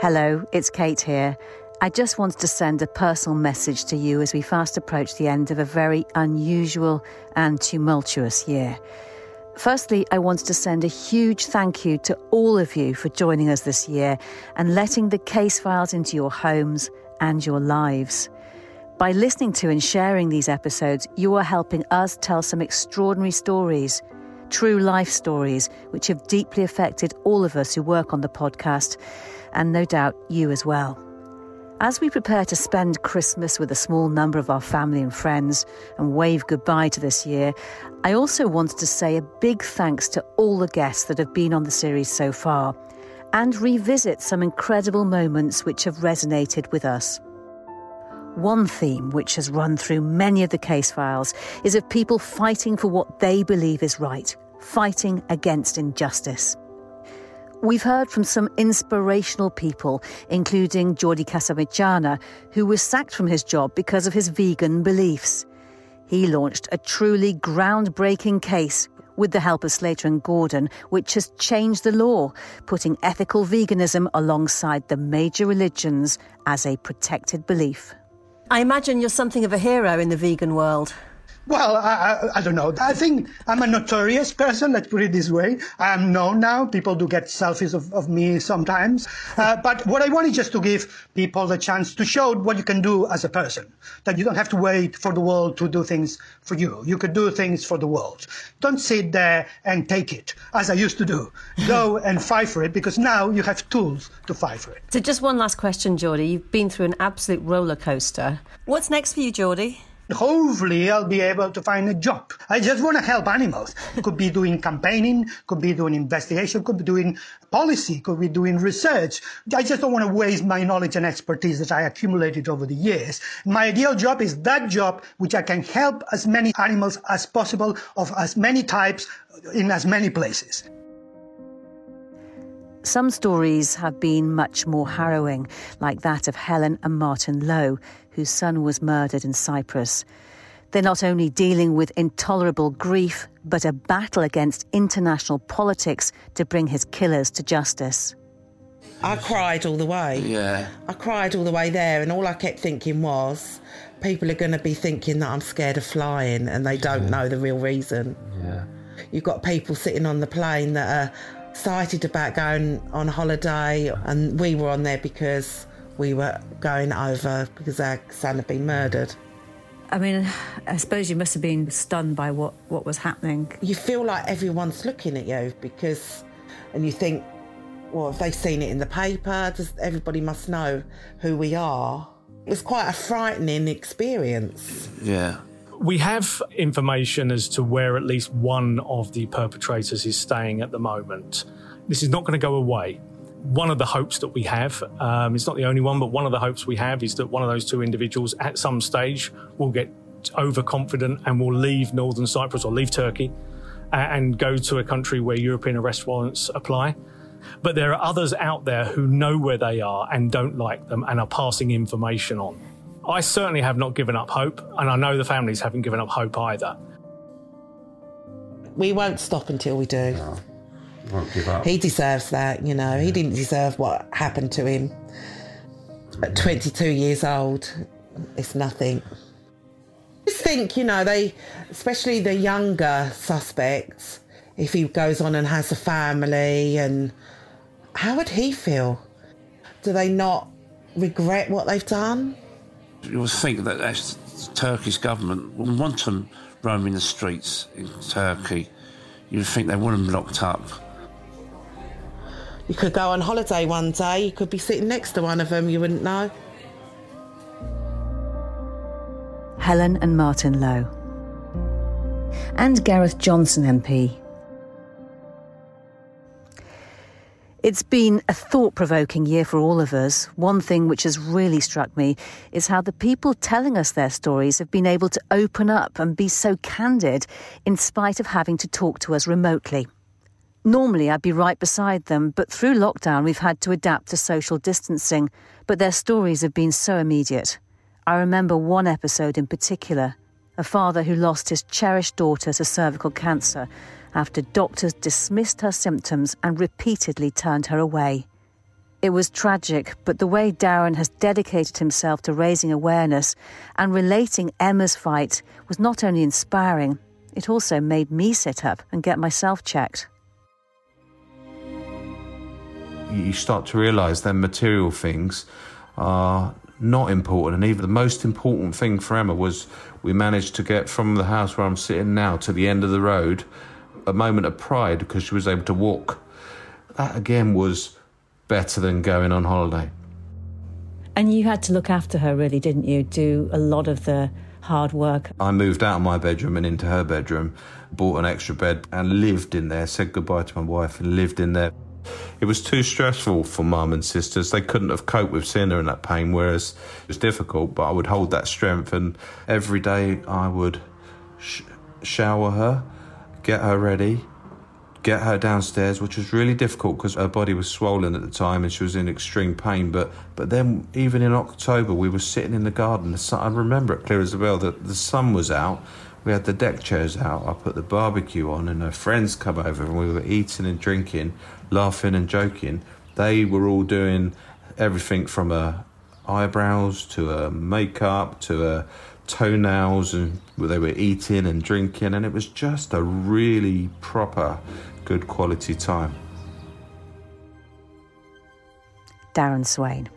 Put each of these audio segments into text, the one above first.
Hello, it's Kate here. I just wanted to send a personal message to you as we fast approach the end of a very unusual and tumultuous year. Firstly, I wanted to send a huge thank you to all of you for joining us this year and letting the case files into your homes and your lives. By listening to and sharing these episodes, you are helping us tell some extraordinary stories, true life stories, which have deeply affected all of us who work on the podcast, and no doubt you as well. As we prepare to spend Christmas with a small number of our family and friends and wave goodbye to this year, I also wanted to say a big thanks to all the guests that have been on the series so far and revisit some incredible moments which have resonated with us. One theme which has run through many of the case files is of people fighting for what they believe is right, fighting against injustice. We've heard from some inspirational people, including Jordi Casamitjana, who was sacked from his job because of his vegan beliefs. He launched a truly groundbreaking case with the help of Slater and Gordon, which has changed the law, putting ethical veganism alongside the major religions as a protected belief. I imagine you're something of a hero in the vegan world. Well, I, I, I, don't know. I think I'm a notorious person, let's put it this way. I am known now. People do get selfies of, of me sometimes. Uh, but what I want is just to give people the chance to show what you can do as a person. That you don't have to wait for the world to do things for you. You could do things for the world. Don't sit there and take it, as I used to do. Go and fight for it, because now you have tools to fight for it. So just one last question, Jordi. You've been through an absolute roller coaster. What's next for you, Jordi? Hopefully I'll be able to find a job. I just want to help animals. Could be doing campaigning, could be doing investigation, could be doing policy, could be doing research. I just don't want to waste my knowledge and expertise that I accumulated over the years. My ideal job is that job which I can help as many animals as possible of as many types in as many places. Some stories have been much more harrowing, like that of Helen and Martin Lowe, whose son was murdered in Cyprus. They're not only dealing with intolerable grief, but a battle against international politics to bring his killers to justice. I cried all the way. Yeah. I cried all the way there, and all I kept thinking was, people are going to be thinking that I'm scared of flying, and they don't yeah. know the real reason. Yeah. You've got people sitting on the plane that are excited about going on holiday, and we were on there because we were going over because our son had been murdered. I mean, I suppose you must have been stunned by what, what was happening. You feel like everyone's looking at you because, and you think, well, have they seen it in the paper? Does everybody must know who we are? It was quite a frightening experience. Yeah. We have information as to where at least one of the perpetrators is staying at the moment. This is not going to go away. One of the hopes that we have, um, it's not the only one, but one of the hopes we have is that one of those two individuals at some stage will get overconfident and will leave northern Cyprus or leave Turkey and go to a country where European arrest warrants apply. But there are others out there who know where they are and don't like them and are passing information on. I certainly have not given up hope, and I know the families haven't given up hope either. We won't stop until we do. No, won't give up. He deserves that, you know. He didn't deserve what happened to him. At 22 years old, it's nothing. I think, you know, they, especially the younger suspects, if he goes on and has a family, and how would he feel? Do they not regret what they've done? You would think that the Turkish government wouldn't want them roaming the streets in Turkey. You would think they want them locked up. You could go on holiday one day, you could be sitting next to one of them, you wouldn't know. Helen and Martin Lowe. And Gareth Johnson MP It's been a thought provoking year for all of us. One thing which has really struck me is how the people telling us their stories have been able to open up and be so candid in spite of having to talk to us remotely. Normally, I'd be right beside them, but through lockdown, we've had to adapt to social distancing. But their stories have been so immediate. I remember one episode in particular a father who lost his cherished daughter to cervical cancer after doctors dismissed her symptoms and repeatedly turned her away. It was tragic, but the way Darren has dedicated himself to raising awareness and relating Emma's fight was not only inspiring, it also made me sit up and get myself checked. You start to realise that material things are not important. And even the most important thing for Emma was we managed to get from the house where I'm sitting now to the end of the road a moment of pride because she was able to walk. That again was better than going on holiday. And you had to look after her, really, didn't you? Do a lot of the hard work. I moved out of my bedroom and into her bedroom, bought an extra bed and lived in there, said goodbye to my wife and lived in there. It was too stressful for mum and sisters. They couldn't have coped with seeing her in that pain, whereas it was difficult, but I would hold that strength. And every day I would sh- shower her, get her ready, get her downstairs, which was really difficult because her body was swollen at the time and she was in extreme pain. But but then even in October, we were sitting in the garden. The sun, I remember it clear as a bell that the sun was out. We had the deck chairs out. I put the barbecue on, and her friends come over, and we were eating and drinking laughing and joking. They were all doing everything from her eyebrows to her makeup to her toenails, and they were eating and drinking, and it was just a really proper, good quality time. Darren Swain.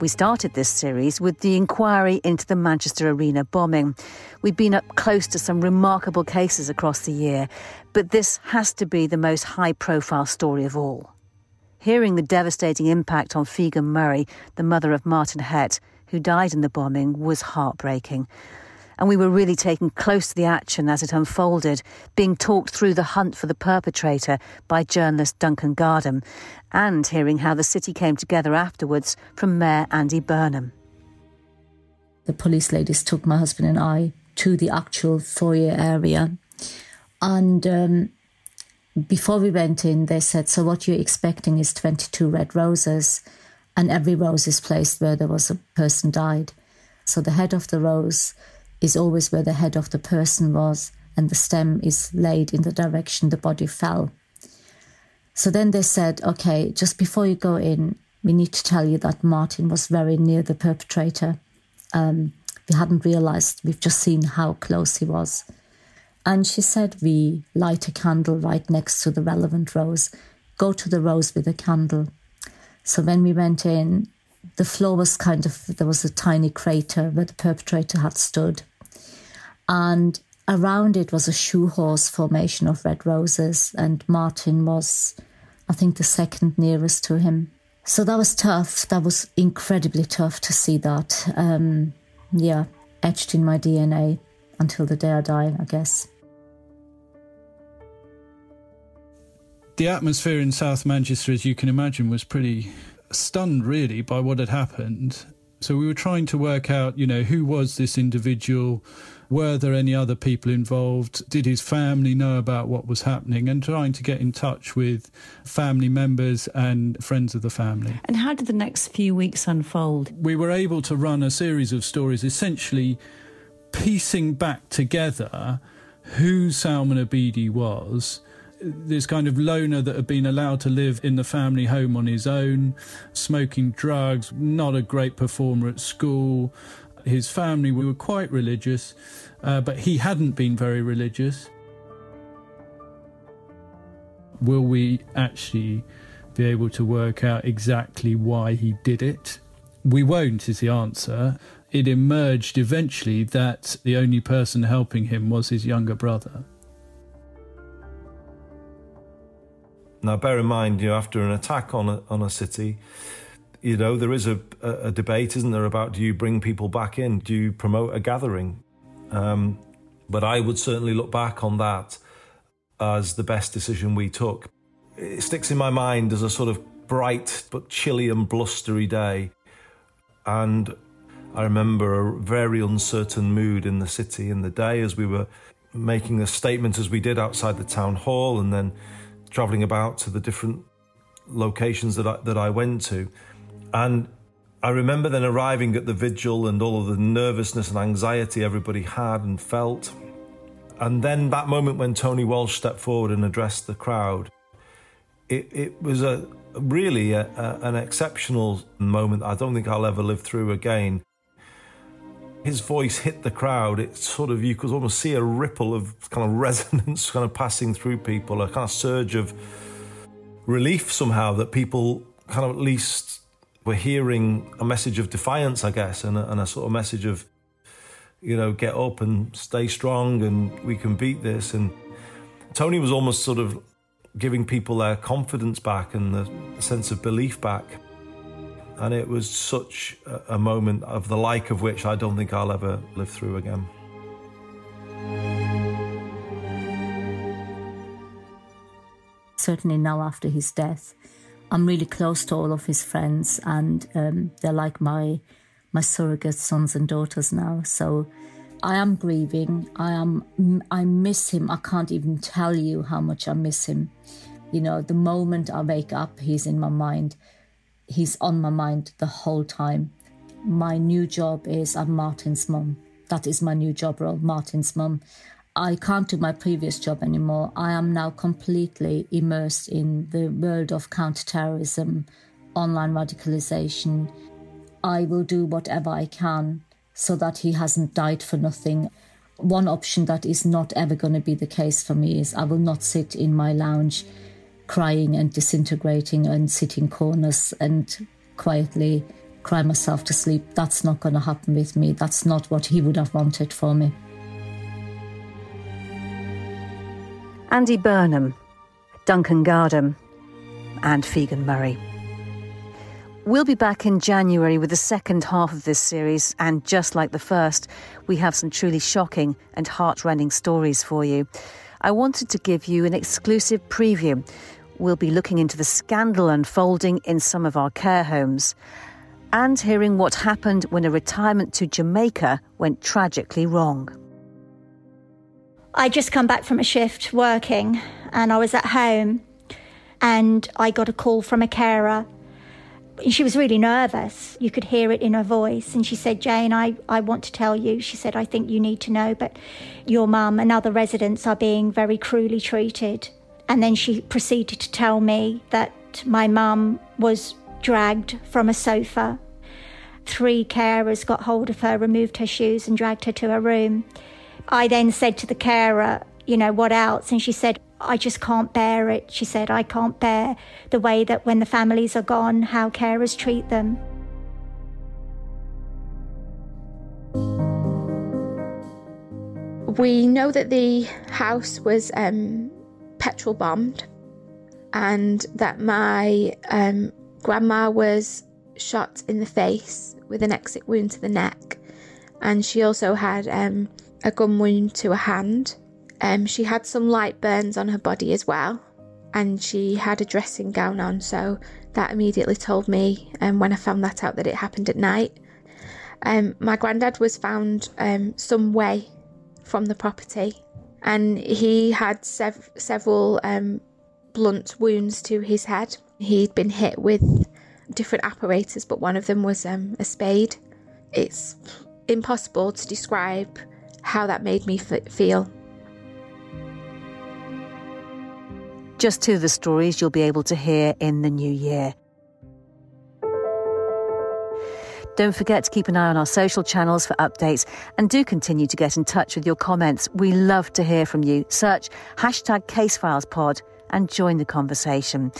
We started this series with the inquiry into the Manchester Arena bombing. We've been up close to some remarkable cases across the year, but this has to be the most high profile story of all. Hearing the devastating impact on Figen Murray, the mother of Martyn Hett, who died in the bombing, was heartbreaking. And we were really taken close to the action as it unfolded, being talked through the hunt for the perpetrator by journalist Duncan Gardam, and hearing how the city came together afterwards from Mayor Andy Burnham. The police ladies took my husband and I to the actual foyer area, and um, before we went in, they said, So, what you're expecting is 22 red roses, and every rose is placed where there was a person died. So, the head of the rose is always where the head of the person was, and the stem is laid in the direction the body fell. So then they said, okay, just before you go in, we need to tell you that Martyn was very near the perpetrator. Um, we hadn't realized, we've just seen how close he was. And she said, we light a candle right next to the relevant rose. Go to the rose with a candle. So when we went in, the floor was kind of, there was a tiny crater where the perpetrator had stood and around it was a shoe horse formation of red roses, and Martyn was, I think, the second nearest to him. So that was tough. That was incredibly tough to see that. Um, yeah, etched in my DNA until the day I die, I guess. The atmosphere in South Manchester, as you can imagine, was pretty stunned really by what had happened. So we were trying to work out, you know, who was this individual? Were there any other people involved? Did his family know about what was happening? And trying to get in touch with family members and friends of the family. And how did the next few weeks unfold? We were able to run a series of stories essentially piecing back together who Salman Abedi was this kind of loner that had been allowed to live in the family home on his own, smoking drugs, not a great performer at school, his family were quite religious, uh, but he hadn't been very religious. Will we actually be able to work out exactly why he did it? We won't, is the answer. It emerged eventually that the only person helping him was his younger brother. Now, bear in mind, you know, after an attack on a, on a city, you know, there is a, a, debate, isn't there, about do you bring people back in? Do you promote a gathering? Um, but I would certainly look back on that as the best decision we took. It sticks in my mind as a sort of bright but chilly and blustery day. And I remember a very uncertain mood in the city in the day as we were making a statement as we did outside the town hall and then traveling about to the different locations that I, that I went to. And I remember then arriving at the vigil and all of the nervousness and anxiety everybody had and felt. And then that moment when Tony Walsh stepped forward and addressed the crowd, it, it was a really a, a, an exceptional moment I don't think I'll ever live through again. His voice hit the crowd. It sort of, you could almost see a ripple of kind of resonance kind of passing through people, a kind of surge of relief somehow that people kind of at least were hearing a message of defiance, I guess, and a, and a sort of message of, you know, get up and stay strong and we can beat this. And Tony was almost sort of giving people their confidence back and the sense of belief back. And it was such a, moment of the like of which I don't think I'll ever live through again. Certainly now after his death, I'm really close to all of his friends, and um, they're like my my surrogate sons and daughters now. So I am grieving. I am. I miss him. I can't even tell you how much I miss him. You know, the moment I wake up, he's in my mind. He's on my mind the whole time. My new job is I'm Martyn's mum. That is my new job role, Martyn's mum. I can't do my previous job anymore. I am now completely immersed in the world of counterterrorism, online radicalization. I will do whatever I can so that he hasn't died for nothing. One option that is not ever going to be the case for me is I will not sit in my lounge crying and disintegrating and sitting corners and quietly cry myself to sleep. That's not going to happen with me. That's not what he would have wanted for me. Andy Burnham, Duncan Gardam, and Figen Murray. We'll be back in January with the second half of this series, and just like the first, we have some truly shocking and heartrending stories for you. I wanted to give you an exclusive preview. We'll be looking into the scandal unfolding in some of our care homes and hearing what happened when a retirement to Jamaica went tragically wrong. I just come back from a shift working and I was at home and I got a call from a carer she was really nervous. You could hear it in her voice. And she said, Jane, I, I want to tell you. She said, I think you need to know, but your mum and other residents are being very cruelly treated. And then she proceeded to tell me that my mum was dragged from a sofa. Three carers got hold of her, removed her shoes, and dragged her to her room. I then said to the carer, you know, what else? And she said, I just can't bear it. She said, I can't bear the way that when the families are gone, how carers treat them. We know that the house was um, petrol bombed and that my um, grandma was shot in the face with an exit wound to the neck. And she also had um, a gun wound to her hand. Um, she had some light burns on her body as well, and she had a dressing gown on, so that immediately told me um, when I found that out that it happened at night. Um, my granddad was found um, some way from the property, and he had sev- several um, blunt wounds to his head. He'd been hit with different apparatus, but one of them was um, a spade. It's impossible to describe how that made me f- feel. Just two of the stories you'll be able to hear in the new year. Don't forget to keep an eye on our social channels for updates and do continue to get in touch with your comments. We love to hear from you. Search hashtag CaseFilesPod and join the conversation.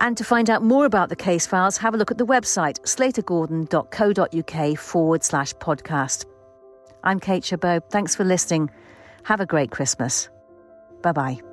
And to find out more about the case files, have a look at the website slatergordon.co.uk forward slash podcast. I'm Kate Gerbeau. Thanks for listening. Have a great Christmas. Bye bye.